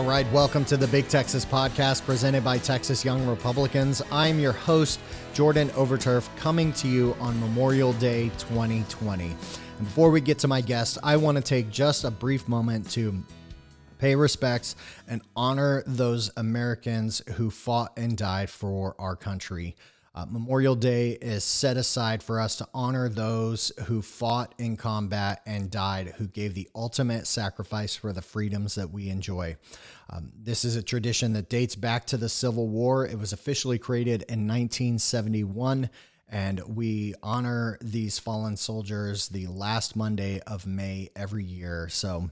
All right, welcome to the Big Texas Podcast presented by Texas Young Republicans. I'm your host, Jordan Overturf, coming to you on Memorial Day 2020. And before we get to my guest, I want to take just a brief moment to pay respects and honor those Americans who fought and died for our country. Uh, Memorial Day is set aside for us to honor those who fought in combat and died, who gave the ultimate sacrifice for the freedoms that we enjoy. Um, this is a tradition that dates back to the Civil War. It was officially created in 1971, and we honor these fallen soldiers the last Monday of May every year. So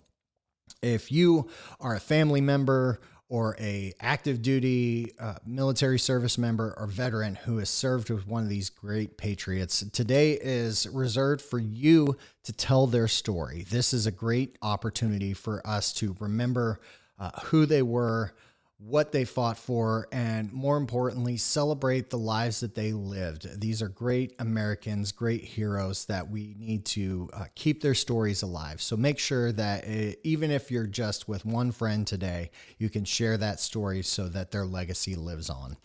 if you are a family member, or a active duty uh, military service member or veteran who has served with one of these great patriots today is reserved for you to tell their story. This is a great opportunity for us to remember uh, who they were what they fought for, and more importantly, celebrate the lives that they lived. These are great Americans, great heroes that we need to uh, keep their stories alive. So make sure that it, uh, even if you're just with one friend today, you can share that story so that their legacy lives on.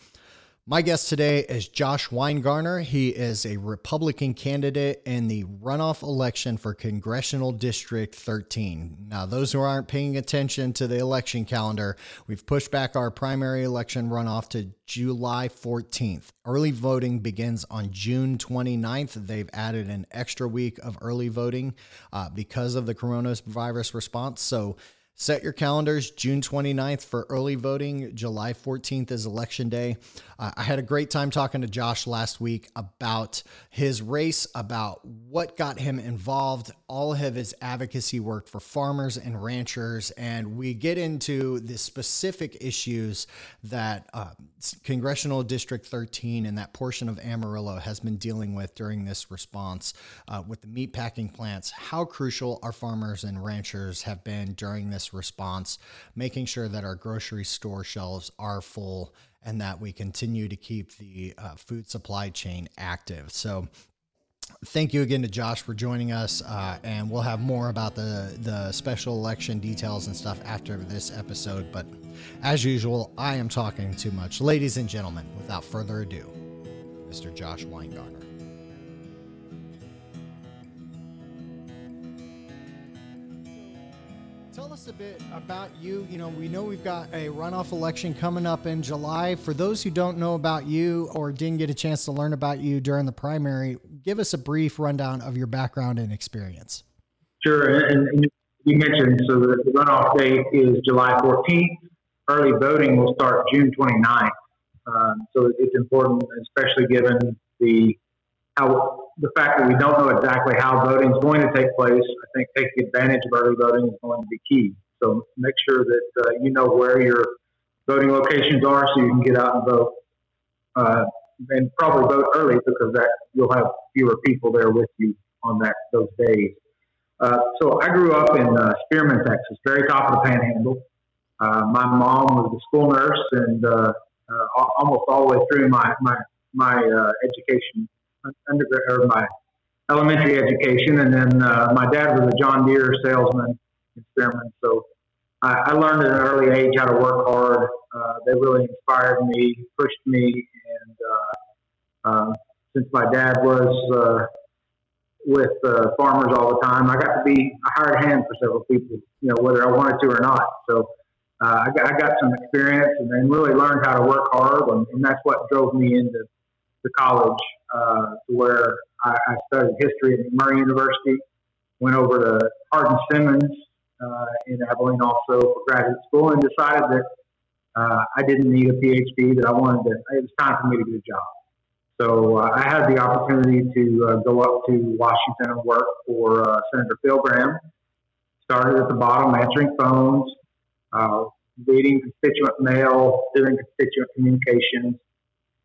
My guest today is Josh Winegarner. He is a Republican candidate in the runoff election for Congressional District 13. Now, those who aren't paying attention to the election calendar, we've pushed back our primary election runoff to July 14th. Early voting begins on June 29th. They've added an extra week of early voting uh, because of the coronavirus response. So, Set your calendars June 29th for early voting. July 14th is election day. Uh, I had a great time talking to Josh last week about his race, about what got him involved, all of his advocacy work for farmers and ranchers. And we get into the specific issues that uh, Congressional District 13 and that portion of Amarillo has been dealing with during this response uh, with the meatpacking plants, how crucial our farmers and ranchers have been during this response, making sure that our grocery store shelves are full and that we continue to keep the uh, food supply chain active. So, thank you again to Josh for joining us, uh, and we'll have more about the the special election details and stuff after this episode. But as usual, I am talking too much, ladies and gentlemen. Without further ado, Mr. Josh Winegarner. Tell us a bit about you. You know, we know we've got a runoff election coming up in July. For those who don't know about you or didn't get a chance to learn about you during the primary, give us a brief rundown of your background and experience. Sure. And, and you mentioned so the runoff date is July 14th. Early voting will start June 29th. Um, so it's important, especially given the how the fact that we don't know exactly how voting is going to take place, I think taking advantage of early voting is going to be key. So make sure that uh, you know where your voting locations are so you can get out and vote. Uh, and probably vote early because that you'll have fewer people there with you on that those days. Uh, so I grew up in uh, Spearman, Texas, very top of the Panhandle. Uh, my mom was a school nurse, and uh, almost all the way through my my my education undergrad or my elementary education, and then uh, my dad was a John Deere salesman in. So I, I learned at an early age how to work hard. Uh, they really inspired me, pushed me, and uh, um, since my dad was uh, with uh, farmers all the time, I got to be a hired hand for several people, you know, whether I wanted to or not. So uh, I, got, I got some experience and then really learned how to work hard, and, and that's what drove me into the college uh, where I, I, studied history at McMurry University. Went over to Hardin Simmons uh, in Abilene also for graduate school, and decided that uh, I didn't need a PhD. That I wanted to. It was time for me to get a job. So uh, I had the opportunity to uh, go up to Washington and work for uh, Senator Phil Gramm. Started at the bottom, answering phones, reading constituent mail, doing constituent communications,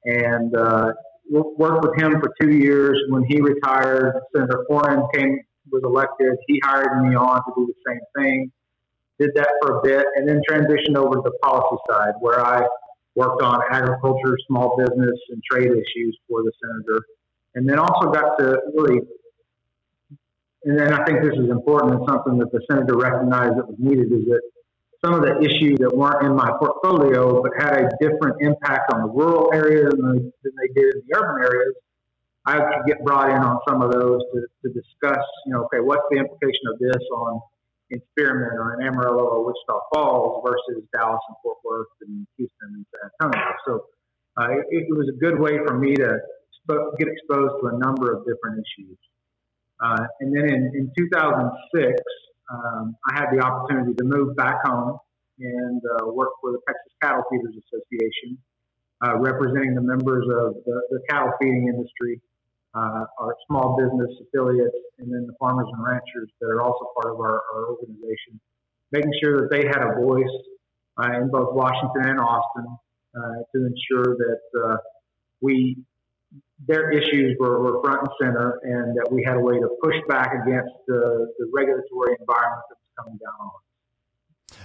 and uh, worked with him for two years. When he retired, Senator Cornyn came was elected. He hired me on to do the same thing. Did that for a bit, and then transitioned over to the policy side, where I worked on agriculture, small business, and trade issues for the senator, and then also got to really. And then I think this is important and something that the senator recognized that was needed is that some of the issues that weren't in my portfolio but had a different impact on the rural areas than they, did in the urban areas, I could get brought in on some of those to, to discuss, you know, okay, what's the implication of this on in Spearman or in Amarillo or Wichita Falls versus Dallas and Fort Worth and Houston and San Antonio. So uh, it, it, was a good way for me to get exposed to a number of different issues. Uh, and then in, in 2006, um, I had the opportunity to move back home and uh, work for the Texas Cattle Feeders Association, uh, representing the members of the, the cattle feeding industry, uh, our small business affiliates, and then the farmers and ranchers that are also part of our, our organization, making sure that they had a voice uh, in both Washington and Austin uh, to ensure that we their issues were, were front and center, and that we had a way to push back against the, the regulatory environment that was coming down on us.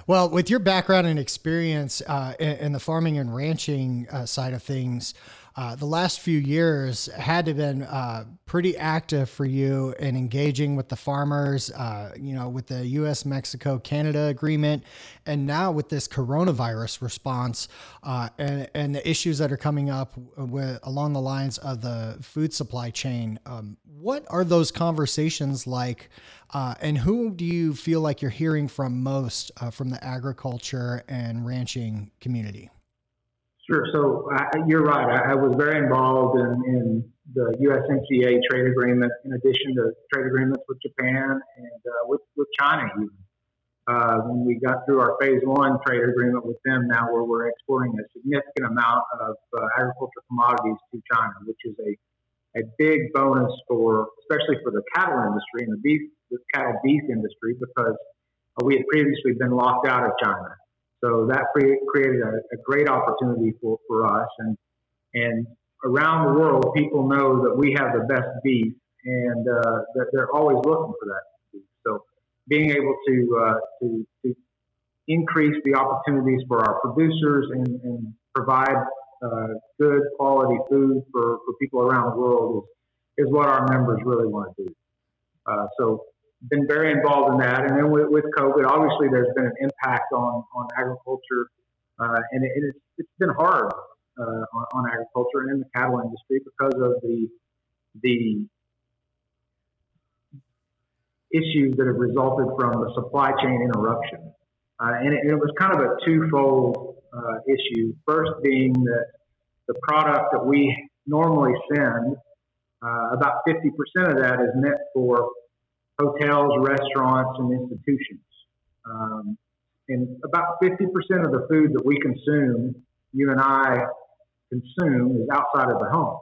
Well, with your background and experience uh, in, in, the farming and ranching uh, side of things, uh, the last few years had to have been uh, pretty active for you in engaging with the farmers, uh, you know, with the U.S. Mexico Canada agreement, and now with this coronavirus response uh, and, and the issues that are coming up with, along the lines of the food supply chain. Um, what are those conversations like? Uh, and who do you feel like you're hearing from most from the agriculture and ranching community? Sure. So uh, you're right. I, I, was very involved in, in, the USMCA trade agreement, in addition to trade agreements with Japan and uh, with, with China. Even uh, when we got through our phase one trade agreement with them, now where we're exporting a significant amount of uh, agricultural commodities to China, which is a a big bonus for, especially for the cattle industry and the beef, the cattle beef industry, because we had previously been locked out of China. So that created a, a, great opportunity for, for us. And, and around the world, people know that we have the best beef and uh, that they're always looking for that. So being able to, uh, to, to, increase the opportunities for our producers and, and provide uh, good quality food for, for people around the world is, is what our members really want to do. Uh, so been very involved in that. And then with, with COVID, obviously there's been an impact on, on agriculture, uh, and it, it's, it's been hard uh, on, on, agriculture and in the cattle industry because of the the issues that have resulted from the supply chain interruption. Uh, and, it, it, was kind of a twofold uh, issue. First, being that the product that we normally send, uh, about 50% of that is meant for hotels, restaurants, and institutions. Um, and about 50% of the food that we consume, you and I consume, is outside of the home.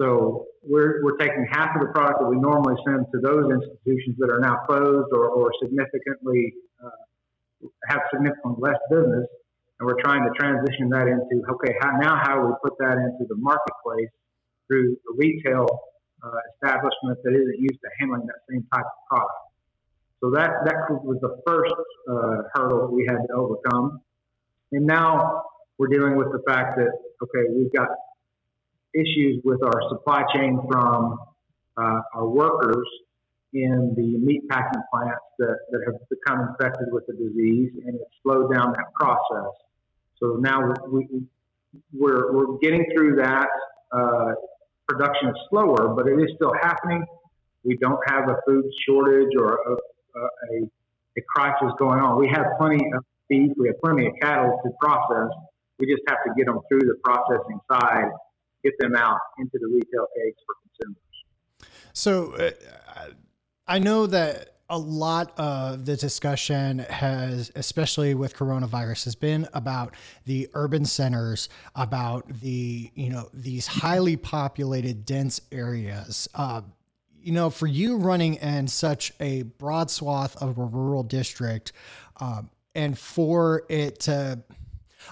So we're, we're taking half of the product that we normally send to those institutions that are now closed or, or significantly uh, have significantly less business, and we're trying to transition that into okay, how, now how we put that into the marketplace through the retail uh, establishment that isn't used to handling that same type of product. So that, that was the first uh, hurdle we had to overcome. And now we're dealing with the fact that, okay, we've got issues with our supply chain from uh, our workers in the meat packing plants that, that have become infected with the disease, and it slowed down that process. So now we, we're, we're getting through that. Uh, production is slower, but it is still happening. We don't have a food shortage or a, a, a crisis going on. We have plenty of beef, we have plenty of cattle to process. We just have to get them through the processing side, get them out into the retail case for consumers. So uh, I know that a lot of the discussion has, especially with coronavirus, has been about the urban centers, about the you know these highly populated, dense areas. Uh, you know, for you running in such a broad swath of a rural district, um, and for it to,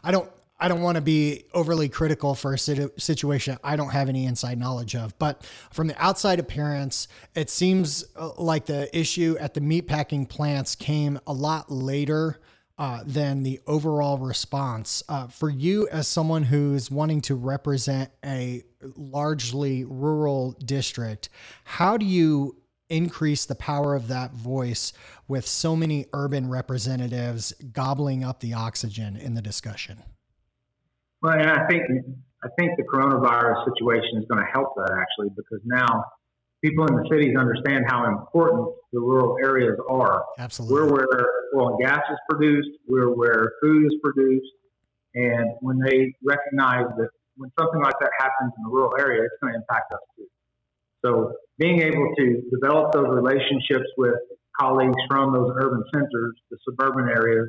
I don't I don't want to be overly critical for a situation I don't have any inside knowledge of, but from the outside appearance, it seems uh, like the issue at the meatpacking plants came a lot later uh, than the overall response. Uh, for you, as someone who's wanting to represent a largely rural district, how do you increase the power of that voice with so many urban representatives gobbling up the oxygen in the discussion? Well, and I think I think the coronavirus situation is going to help that actually because now people in the cities understand how important the rural areas are. Absolutely. We're where oil and gas is produced, we're where food is produced, and when they recognize that when something like that happens in the rural area, it's going to impact us too. So being able to develop those relationships with colleagues from those urban centers, the suburban areas,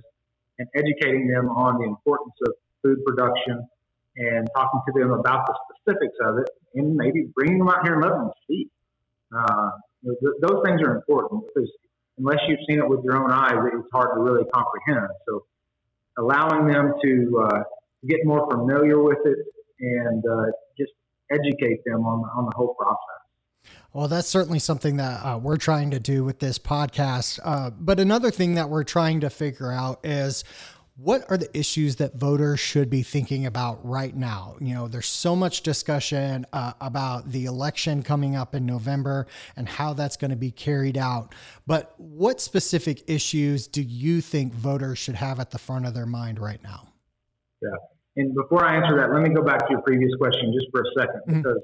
and educating them on the importance of food production and talking to them about the specifics of it and maybe bringing them out here and letting them see. Uh, those things are important because unless you've seen it with your own eyes, it's hard to really comprehend. So allowing them to uh, get more familiar with it and uh, just educate them on, on the whole process. Well, that's certainly something that uh, we're trying to do with this podcast. Uh, but another thing that we're trying to figure out is what are the issues that voters should be thinking about right now? You know, there's so much discussion uh, about the election coming up in November and how that's going to be carried out. But what specific issues do you think voters should have at the front of their mind right now? Yeah. And before I answer that, let me go back to your previous question just for a 2nd mm-hmm. because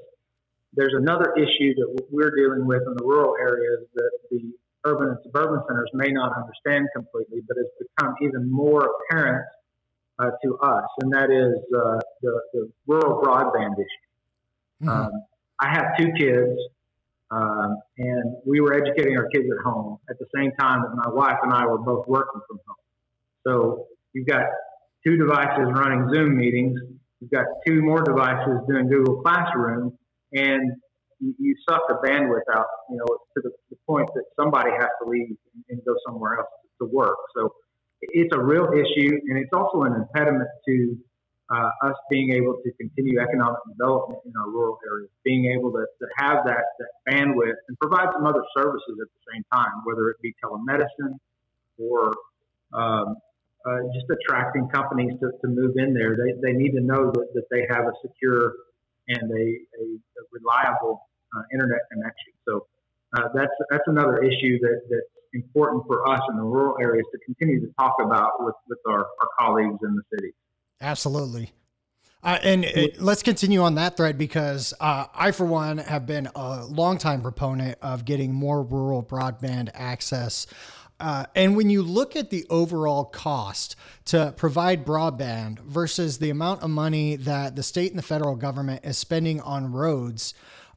there's another issue that we're dealing with in the rural areas that the urban and suburban centers may not understand completely, but it's become even more apparent uh, to us, and that is uh, the, the, rural broadband issue. Mm-hmm. Um, I have two kids, um, and we were educating our kids at home at the same time that my wife and I were both working from home. So you've got two devices running Zoom meetings, you've got two more devices doing Google Classroom, and you, you suck the bandwidth out, you know, to the, the point that somebody has to leave and, and go somewhere else to work. So it's a real issue, and it's also an impediment to uh, us being able to continue economic development in our rural areas, being able to, to have that, that bandwidth and provide some other services at the same time, whether it be telemedicine or um, uh, just attracting companies to, to move in there. They, they need to know that, that they have a secure and a, a, a reliable internet connection. So uh, that's that's another issue that, that's important for us in the rural areas to continue to talk about with, with our, our colleagues in the city. Absolutely. Uh, and it, let's continue on that thread because uh, I, for one, have been a longtime proponent of getting more rural broadband access. Uh, and when you look at the overall cost to provide broadband versus the amount of money that the state and the federal government is spending on roads,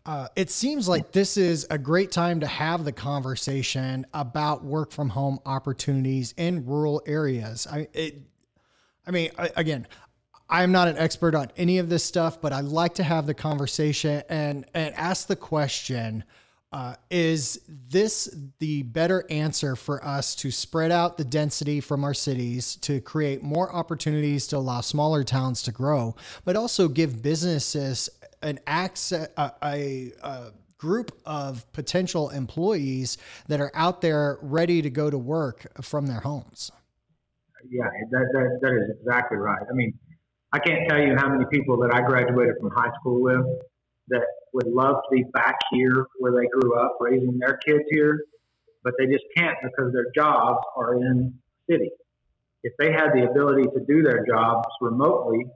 uh, it seems like this is a great time to have the conversation about work from home opportunities in rural areas. I, it, I mean, I, again, I'm not an expert on any of this stuff, but I like to have the conversation and and ask the question: uh, Is this the better answer for us to spread out the density from our cities to create more opportunities to allow smaller towns to grow, but also give businesses an access a, a, a group of potential employees that are out there ready to go to work from their homes. Yeah, that, that, that is exactly right. I mean, I can't tell you how many people that I graduated from high school with that would love to be back here where they grew up, raising their kids here, but they just can't because their jobs are in city. If they had the ability to do their jobs remotely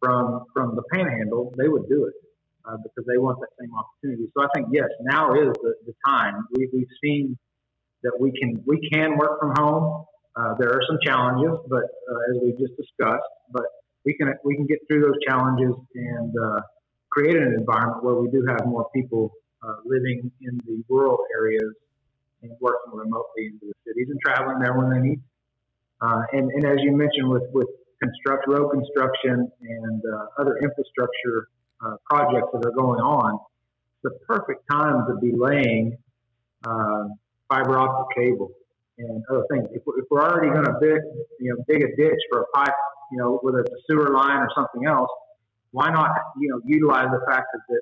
from from the panhandle, they would do it uh, because they want that same opportunity. So I think yes, now is the, the time. We, we've seen that we can we can work from home. Uh, there are some challenges, but uh, as we just discussed, but we can we can get through those challenges and uh, create an environment where we do have more people uh, living in the rural areas and working remotely into the cities and traveling there when they need. Uh, and, and as you mentioned, with with construct road construction and other infrastructure uh, projects that are going on, the perfect time to be laying uh, fiber optic cable and other things. If, if we're already going to dig, you know, dig a ditch for a pipe, you know, whether it's a sewer line or something else, why not, you know, utilize the fact that,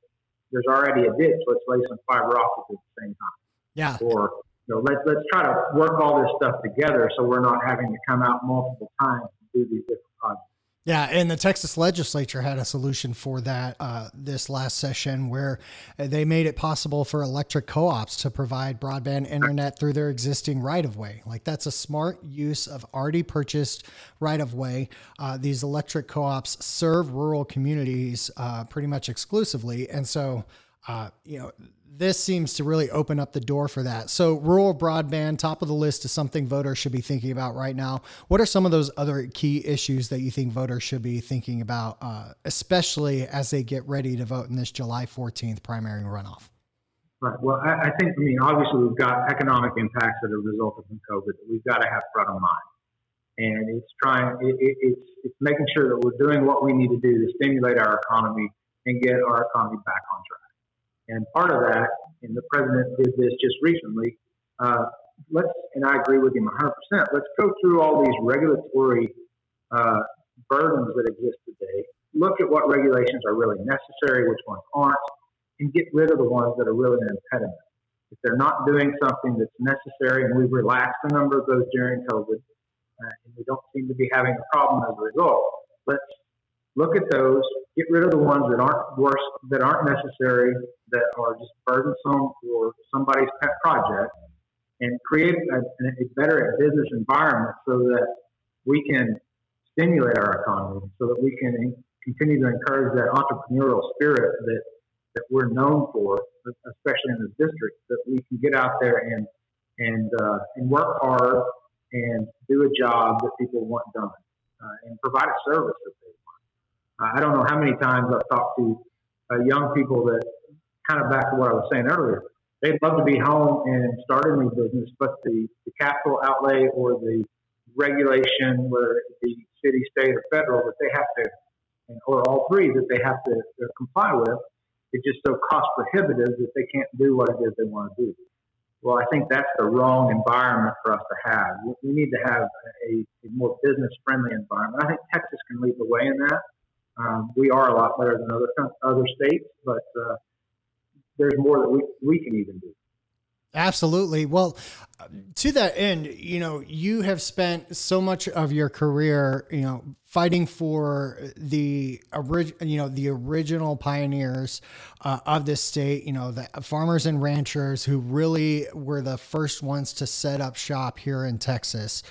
there's already a ditch. Let's lay some fiber optic at the same time. Yeah. Or you know, let's let's try to work all this stuff together so we're not having to come out multiple times to do these different projects. Yeah, and the Texas legislature had a solution for that uh, this last session where they made it possible for electric co ops to provide broadband internet through their existing right of way. Like, that's a smart use of already purchased right of way. Uh, these electric co ops serve rural communities uh, pretty much exclusively. And so, uh, you know, this seems to really open up the door for that. So, rural broadband, top of the list, is something voters should be thinking about right now. What are some of those other key issues that you think voters should be thinking about, uh, especially as they get ready to vote in this July 14th primary runoff? Right. Well, I, I think, I mean, obviously, we've got economic impacts that have resulted from COVID that we've got to have front of mind. And it's trying, it, it, it's, it's making sure that we're doing what we need to do to stimulate our economy and get our economy back on track. And part of that, and the president did this just recently, uh, let's, and I agree with him 100%, let's go through all these regulatory uh, burdens that exist today, look at what regulations are really necessary, which ones aren't, and get rid of the ones that are really an impediment. If they're not doing something that's necessary, and we've relaxed a number of those during COVID, uh, and we don't seem to be having a problem as a result, let's look at those, get rid of the ones that aren't worse, that aren't necessary, that are just burdensome for somebody's pet project, and create a, a better business environment so that we can stimulate our economy, so that we can continue to encourage that entrepreneurial spirit that that we're known for, especially in this district, that we can get out there and and uh, and work hard and do a job that people want done uh, and provide a service that they I don't know how many times I've talked to uh, young people that kind of back to what I was saying earlier. They'd love to be home and start a new business, but the, the capital outlay or the regulation, whether it be city, state, or federal, that they have to, or all three that they have to, to comply with, it's just so cost prohibitive that they can't do what it is they want to do. Well, I think that's the wrong environment for us to have. We need to have a, a more business friendly environment. I think Texas can lead the way in that. Um, we are a lot better than other other states, but uh, there's more that we, we can even do. Absolutely. Well, to that end, you know, you have spent so much of your career, you know, fighting for the original, you know, the original pioneers uh, of this state, you know, the farmers and ranchers who really were the first ones to set up shop here in Texas.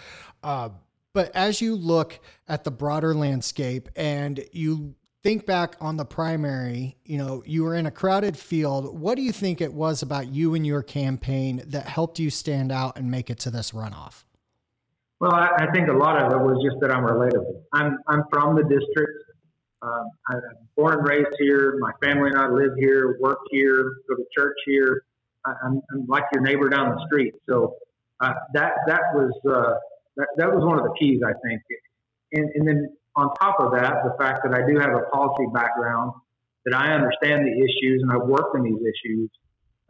Uh, but as you look at the broader landscape and you think back on the primary, you know, you were in a crowded field. What do you think it was about you and your campaign that helped you stand out and make it to this runoff? Well, I, think a lot of it was just that I'm relatable. I'm, I'm from the district. Um, I'm born and raised here. My family and I live here, work here, go to church here. I, am like your neighbor down the street. So uh, that that was uh, that, that was one of the keys, I think. And, and then on top of that, the fact that I do have a policy background, that I understand the issues and I've worked in these issues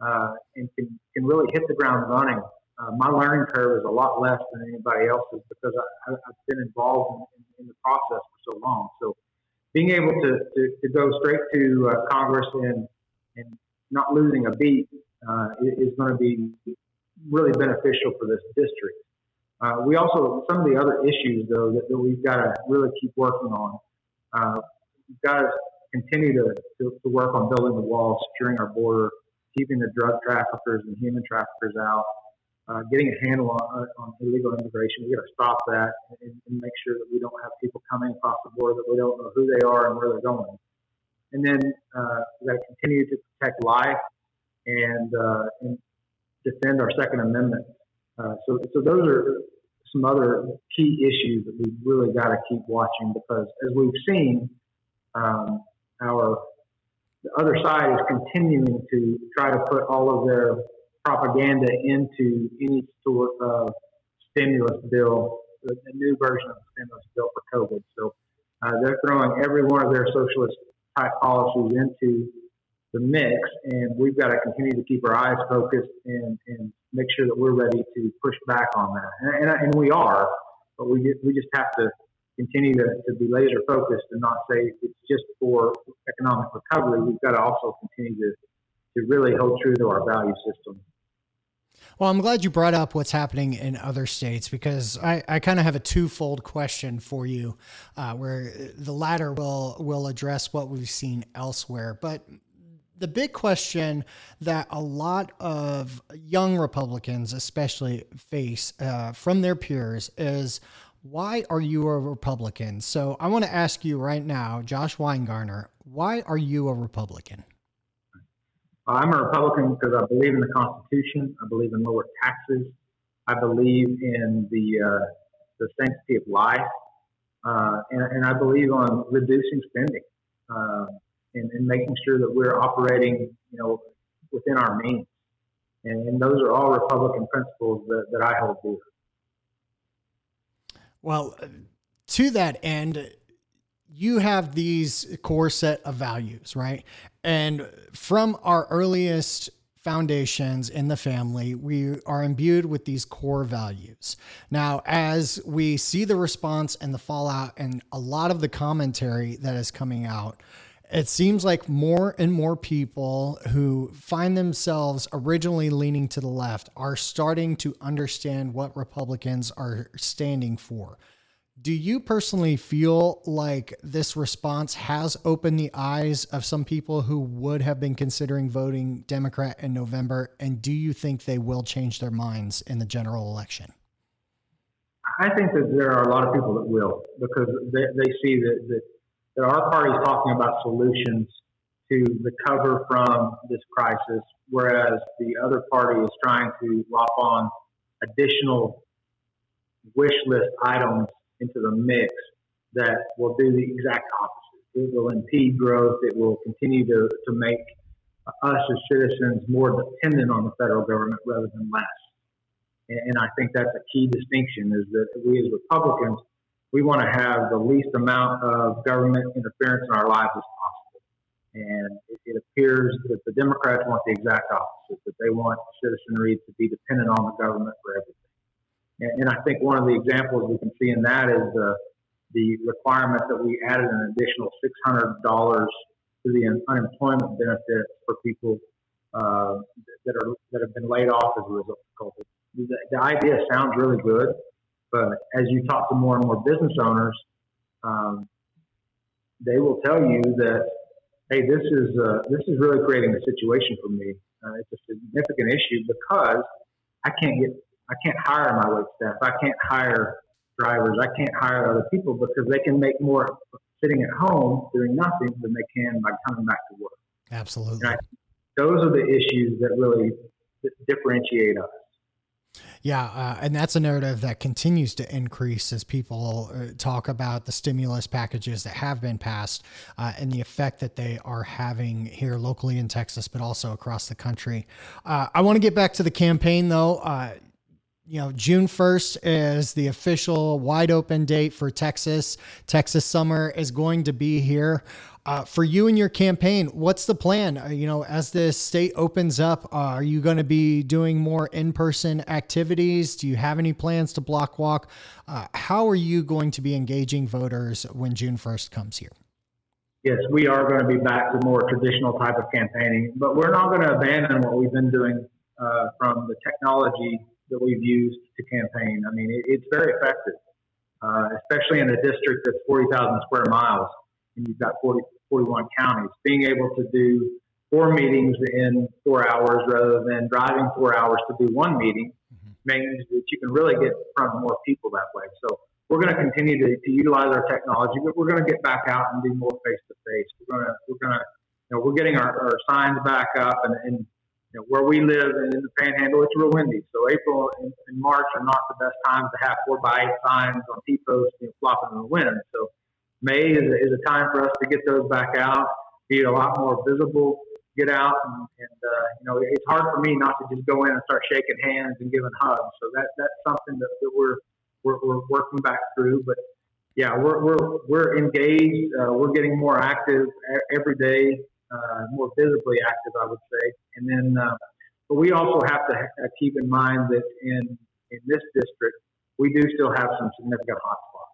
uh, and can, can really hit the ground running. Uh, my learning curve is a lot less than anybody else's because I, have been involved in, in, the process for so long. So being able to, to, to go straight to uh, Congress and, and not losing a beat uh, is going to be really beneficial for this district. Uh, we also some of the other issues though that, that we've got to really keep working on. Uh, we've got to continue to, to, to, work on building the wall, securing our border, keeping the drug traffickers and human traffickers out, uh, getting a handle on, on illegal immigration. We've got to stop that and, and, make sure that we don't have people coming across the border that we don't know who they are and where they're going. And then uh, we got to continue to protect life and, uh, and defend our Second Amendment. Uh, so, so those are some other key issues that we've really got to keep watching because, as we've seen, um, our the other side is continuing to try to put all of their propaganda into any sort of stimulus bill, the new version of the stimulus bill for COVID. So uh, they're throwing every one of their socialist type policies into the mix, and we've got to continue to keep our eyes focused and, and make sure that we're ready to push back on that. And, and, and we are, but we, we just have to continue to, to be laser focused and not say it's just for economic recovery. We've got to also continue to, to really hold true to our value system. Well, I'm glad you brought up what's happening in other states because I, I kind of have a twofold question for you, uh, where the latter will will address what we've seen elsewhere. But the big question that a lot of young Republicans, especially, face uh, from their peers is why are you a Republican? So I want to ask you right now, Josh Winegarner, why are you a Republican? I'm a Republican because I believe in the Constitution. I believe in lower taxes. I believe in the uh, the sanctity of life, uh, and, and, I believe on reducing spending uh, and, and, making sure that we're operating, you know, within our means. And, and those are all Republican principles that, that I hold dear. Well, to that end, you have these core set of values, right? And from our earliest foundations in the family, we are imbued with these core values. Now, as we see the response and the fallout and a lot of the commentary that is coming out, it seems like more and more people who find themselves originally leaning to the left are starting to understand what Republicans are standing for. Do you personally feel like this response has opened the eyes of some people who would have been considering voting Democrat in November? And do you think they will change their minds in the general election? I think that there are a lot of people that will because they, they see that, that, our party is talking about solutions to recover from this crisis, whereas the other party is trying to lop on additional wish list items into the mix that will do the exact opposite. It will impede growth. It will continue to, to make us as citizens more dependent on the federal government rather than less. And, and I think that's a key distinction is that we as Republicans, we want to have the least amount of government interference in our lives as possible. And it, it appears that the Democrats want the exact opposite, that they want citizenry to be dependent on the government for everything. And, and I think one of the examples we can see in that is the, the requirement that we added an additional $600 to the unemployment benefits for people uh, that are that have been laid off as a result of COVID. The, the, idea sounds really good, but as you talk to more and more business owners, um, they will tell you that hey, this is uh, this is really creating a situation for me. Uh, it's a significant issue because I can't get I can't hire my wait staff. I can't hire drivers. I can't hire other people because they can make more sitting at home doing nothing than they can by coming back to work. Absolutely. I, those are the issues that really differentiate us. Yeah, uh, and that's a narrative that continues to increase as people uh, talk about the stimulus packages that have been passed uh, and the effect that they are having here locally in Texas, but also across the country. Uh, I want to get back to the campaign, though. You know, June 1st is the official wide open date for Texas. Texas summer is going to be here. Uh, for you and your campaign, what's the plan? Uh, you know, as the state opens up, uh, are you going to be doing more in person activities? Do you have any plans to block walk? Uh, how are you going to be engaging voters when June 1st comes here? Yes, we are going to be back to more traditional type of campaigning, but we're not going to abandon what we've been doing uh, from the technology that we've used to campaign. I mean, it, it's very effective, uh, especially in a district that's 40,000 square miles and you've got 40, 41 counties. Being able to do four meetings in four hours rather than driving four hours to do one meeting mm-hmm. means that you can really get in front of more people that way. So we're going to continue to, to utilize our technology, but we're going to get back out and do more face to face. We're going to, we're going to, you know, we're getting our, our signs back up and, and where we live in the Panhandle, it's real windy. So April and, and March are not the best times to have four by eight signs on T posts you know, flopping in the wind. So May is a, is a time for us to get those back out, be a lot more visible, get out, and, and uh, you know, it's hard for me not to just go in and start shaking hands and giving hugs. So that that's something that, that we're, we're we're working back through, but yeah, we're we're we're engaged. Uh, we're getting more active every day uh, more visibly active, I would say. And then, uh, but we also have to ha- keep in mind that in in this district, we do still have some significant hotspots.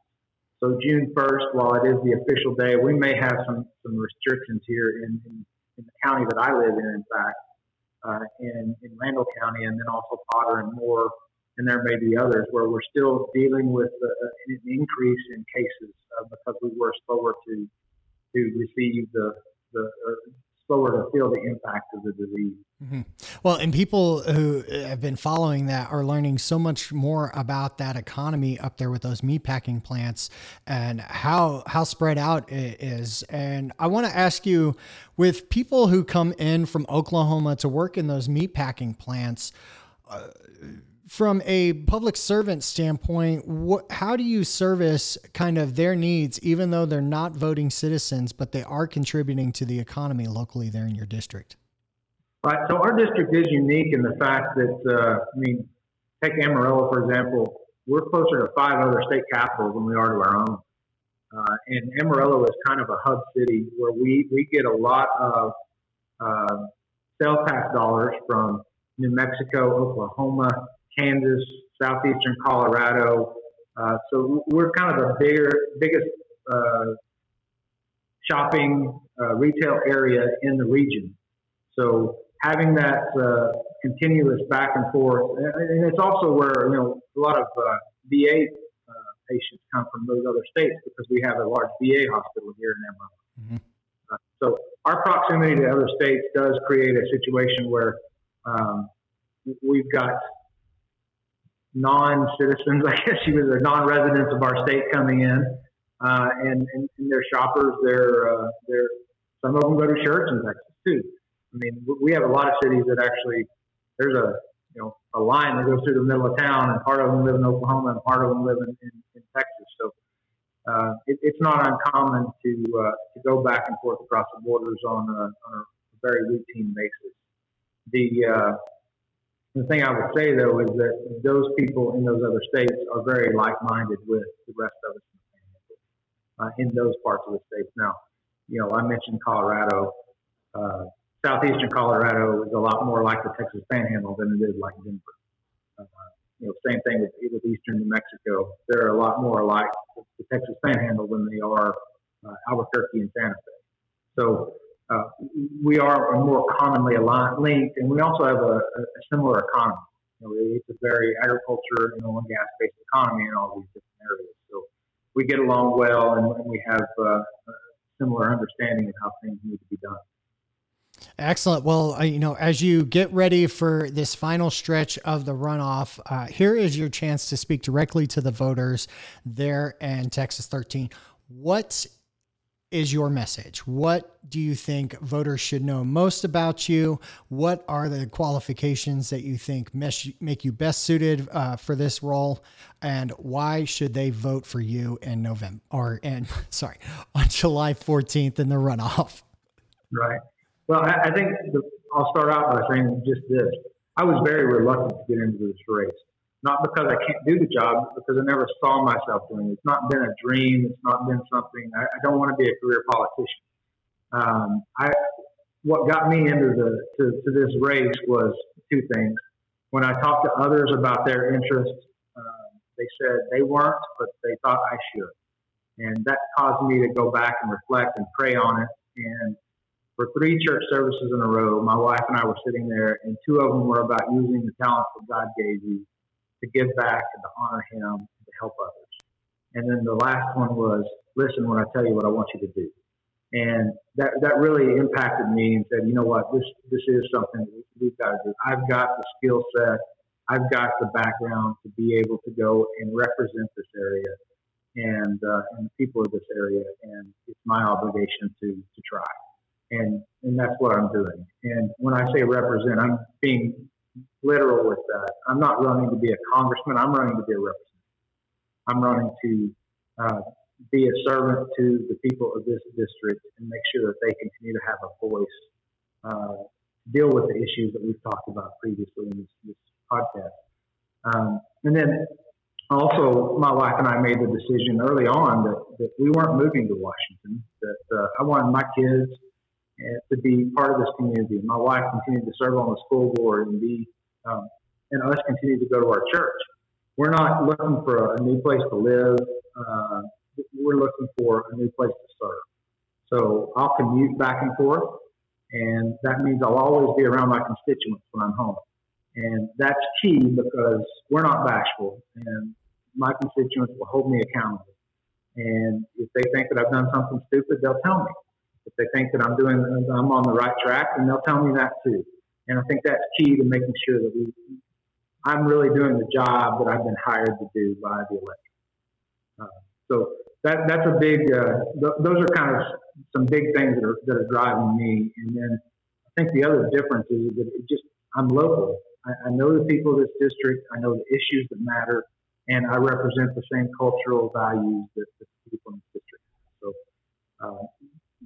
So June 1st, while it is the official day, we may have some some restrictions here in, in, in the county that I live in. In fact, uh, in, in Randall County, and then also Potter and Moore, and there may be others where we're still dealing with uh, an increase in cases uh, because we were slower to to receive the the uh, slower to feel the impact of the disease. Mm-hmm. Well, and people who have been following that are learning so much more about that economy up there with those meat packing plants and how how spread out it is. And I want to ask you, with people who come in from Oklahoma to work in those meat packing plants. Uh, from a public servant standpoint, how do you service kind of their needs, even though they're not voting citizens, but they are contributing to the economy locally there in your district? Right. So our district is unique in the fact that, uh, I mean, take Amarillo for example. We're closer to five other state capitals than we are to our own. Uh, and Amarillo is kind of a hub city where we, we get a lot of uh, sales tax dollars from New Mexico, Oklahoma, Kansas, southeastern Colorado. Uh, so we're kind of the bigger, biggest uh, shopping uh, retail area in the region. So having that uh, continuous back and forth, and it's also where you know a lot of VA uh, patients come from those other states because we have a large VA hospital here in Amarillo. Mm-hmm. Uh, so our proximity to other states does create a situation where um, we've got non-citizens, I guess you was a non-residents of our state coming in, uh, and, and, and they're shoppers. They're uh, they're some of them go to church in Texas too. I mean, we have a lot of cities that actually there's a you know a line that goes through the middle of town, and part of them live in Oklahoma, and part of them live in, in, in Texas. So uh, it, it's not uncommon to uh, to go back and forth across the borders on a, on a very routine basis. The uh, the thing I would say though is that those people in those other states are very like-minded with the rest of us uh, in those parts of the states. Now, you know, I mentioned Colorado. Uh, southeastern Colorado is a lot more like the Texas Panhandle than it is like Denver. Uh, you know, same thing with, with eastern New Mexico. They're a lot more like the Texas Panhandle than they are uh, Albuquerque and Santa Fe. So we are more commonly aligned, linked, and we also have a, a similar economy. You know, it's a very agriculture and oil and gas based economy in all these different areas. So we get along well, and, and we have uh, a similar understanding of how things need to be done. Excellent. Well, uh, you know, as you get ready for this final stretch of the runoff, uh, here is your chance to speak directly to the voters there in Texas 13. What is your message? What do you think voters should know most about you? What are the qualifications that you think make you best suited uh, for this role? And why should they vote for you in November or, and sorry, on July 14th in the runoff? Right. Well, I, I think the, I'll start out by saying just this. I was very reluctant to get into this race not because I can't do the job, because I never saw myself doing it. It's not been a dream. It's not been something. I, I don't want to be a career politician. Um, I what got me into the to, to, this race was two things. When I talked to others about their interests, uh, they said they weren't, but they thought I should, and that caused me to go back and reflect and pray on it. And for three church services in a row, my wife and I were sitting there, and two of them were about using the talents that God gave you to give back and to honor him and to help others. And then the last one was listen when I tell you what I want you to do. And that, that really impacted me and said, you know what, this, this is something we've got to do. I've got the skill set. I've got the background to be able to go and represent this area and, uh, and the people of this area. And it's my obligation to, to try. And, and that's what I'm doing. And when I say represent, I'm being literal with that. I'm not running to be a congressman. I'm running to be a representative. I'm running to uh, be a servant to the people of this district and make sure that they continue to have a voice, uh, deal with the issues that we've talked about previously in this, this podcast. Um, and then also, my wife and I made the decision early on that, that we weren't moving to Washington, that uh, I wanted my kids to be part of this community. My wife continued to serve on the school board and be, um, and us continue to go to our church. We're not looking for a new place to live. Uh, we're looking for a new place to serve. So I'll commute back and forth. And that means I'll always be around my constituents when I'm home. And that's key because we're not bashful and my constituents will hold me accountable. And if they think that I've done something stupid, they'll tell me. If they think that I'm doing, I'm on the right track, then they'll tell me that too. And I think that's key to making sure that we, I'm really doing the job that I've been hired to do by the electorate. Uh, so that that's a big. Uh, th- those are kind of some big things that are that are driving me. And then I think the other difference is that it just I'm local. I, I know the people of this district. I know the issues that matter, and I represent the same cultural values that, that the people in this district. So uh,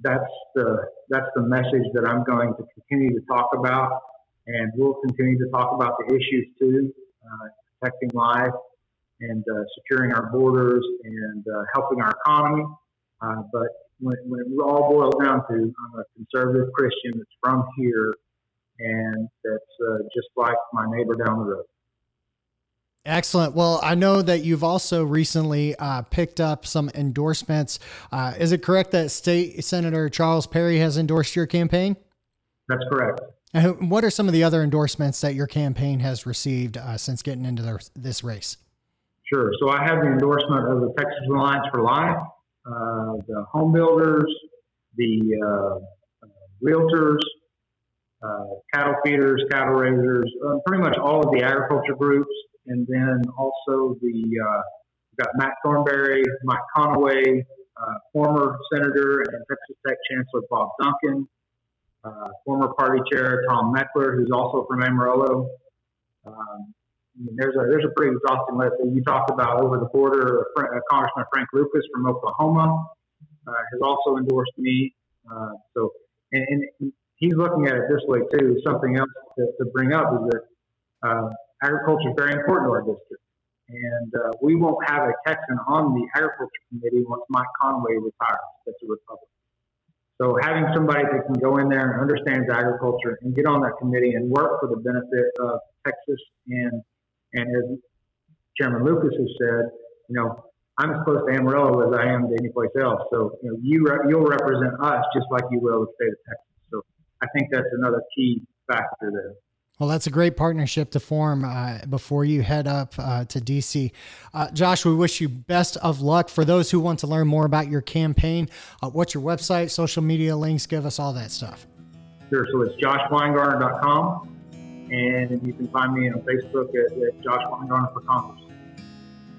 that's the that's the message that I'm going to continue to talk about, and we'll continue to talk about the issues too, uh, protecting life and uh, securing our borders and uh, helping our economy. Uh, but when, when, it all boils down to, I'm a conservative Christian that's from here, and that's uh, just like my neighbor down the road. Excellent. Well, I know that you've also recently uh, picked up some endorsements. Uh, is it correct that State Senator Charles Perry has endorsed your campaign? That's correct. And what are some of the other endorsements that your campaign has received uh, since getting into the, this race? Sure. So I have the endorsement of the Texas Alliance for Life, uh, the home builders, the uh, realtors, uh, cattle feeders, cattle raisers, uh, pretty much all of the agriculture groups, and then also the uh, we've got Mac Thornberry, Mike Conaway, uh, former senator and Texas Tech Chancellor Bob Duncan, former party chair Tom Mechler, who's also from Amarillo. Um, I mean, there's a there's a pretty exhausting list. You talked about over the border. Uh, Congressman Frank Lucas from Oklahoma uh, has also endorsed me. Uh, so, and, and, he's looking at it this way too. Something else to, to bring up is that uh, agriculture is very important to our district, and uh, we won't have a Texan on the agriculture committee once Mike Conaway retires. That's a Republican. So having somebody that can go in there and understands agriculture and get on that committee and work for the benefit of Texas and and as Chairman Lucas has said, you know, I'm as close to Amarillo as I am to any place else. So, you know, you re- you'll represent us just like you will the state of Texas. So, I think that's another key factor there. Well, that's a great partnership to form uh, before you head up uh, to DC. Uh, Josh, we wish you best of luck. For those who want to learn more about your campaign, uh, what's your website, social media links? Give us all that stuff. Sure. So it's joshwinegarner.com and you can find me on Facebook at, at Josh Winegarner for Congress.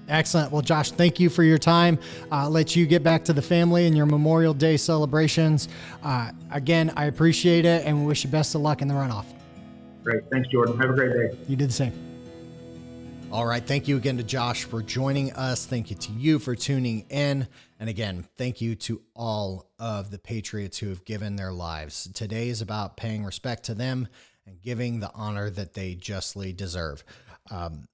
Excellent. Well, Josh, thank you for your time. Uh, let you get back to the family and your Memorial Day celebrations. Uh, again, I appreciate it and we wish you best of luck in the runoff. Great. Thanks, Jordan. Have a great day. You did the same. All right. Thank you again to Josh for joining us. Thank you to you for tuning in. And again, thank you to all of the patriots who have given their lives. Today is about paying respect to them and giving the honor that they justly deserve. Um,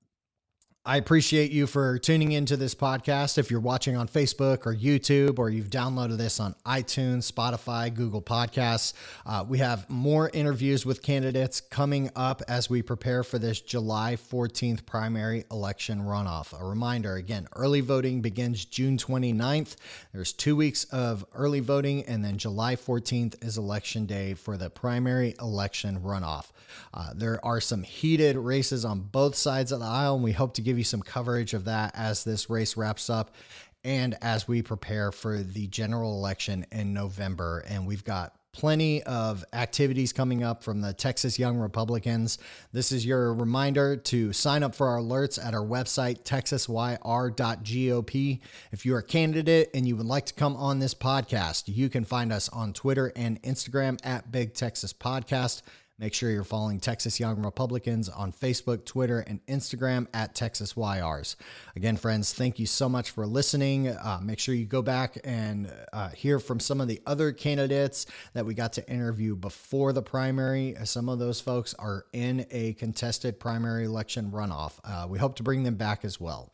I appreciate you for tuning into this podcast. If you're watching on Facebook or YouTube, or you've downloaded this on iTunes, Spotify, Google Podcasts, uh, we have more interviews with candidates coming up as we prepare for this July 14th primary election runoff. A reminder again, early voting begins June 29th. There's two weeks of early voting, and then July 14th is election day for the primary election runoff. Uh, there are some heated races on both sides of the aisle, and we hope to give you some coverage of that as this race wraps up and as we prepare for the general election in November. And we've got plenty of activities coming up from the Texas Young Republicans. This is your reminder to sign up for our alerts at our website, texasyr.gop. If you're a candidate and you would like to come on this podcast, you can find us on Twitter and Instagram at Big Texas Podcast. Make sure you're following Texas Young Republicans on Facebook, Twitter, and Instagram at Texas YRs. Again, friends, thank you so much for listening. Uh, make sure you go back and uh, hear from some of the other candidates that we got to interview before the primary. Some of those folks are in a contested primary election runoff. Uh, we hope to bring them back as well.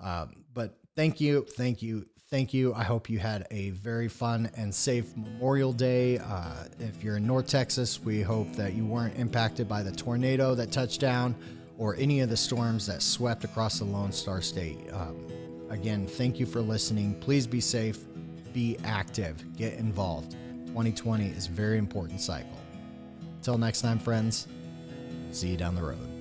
Um, but thank you, thank you, thank you. I hope you had a very fun and safe Memorial Day. Uh, if you're in North Texas, we hope that you weren't impacted by the tornado that touched down or any of the storms that swept across the Lone Star State. Um, again, thank you for listening. Please be safe, be active, get involved. 2020 is a very important cycle. Till next time, friends, see you down the road.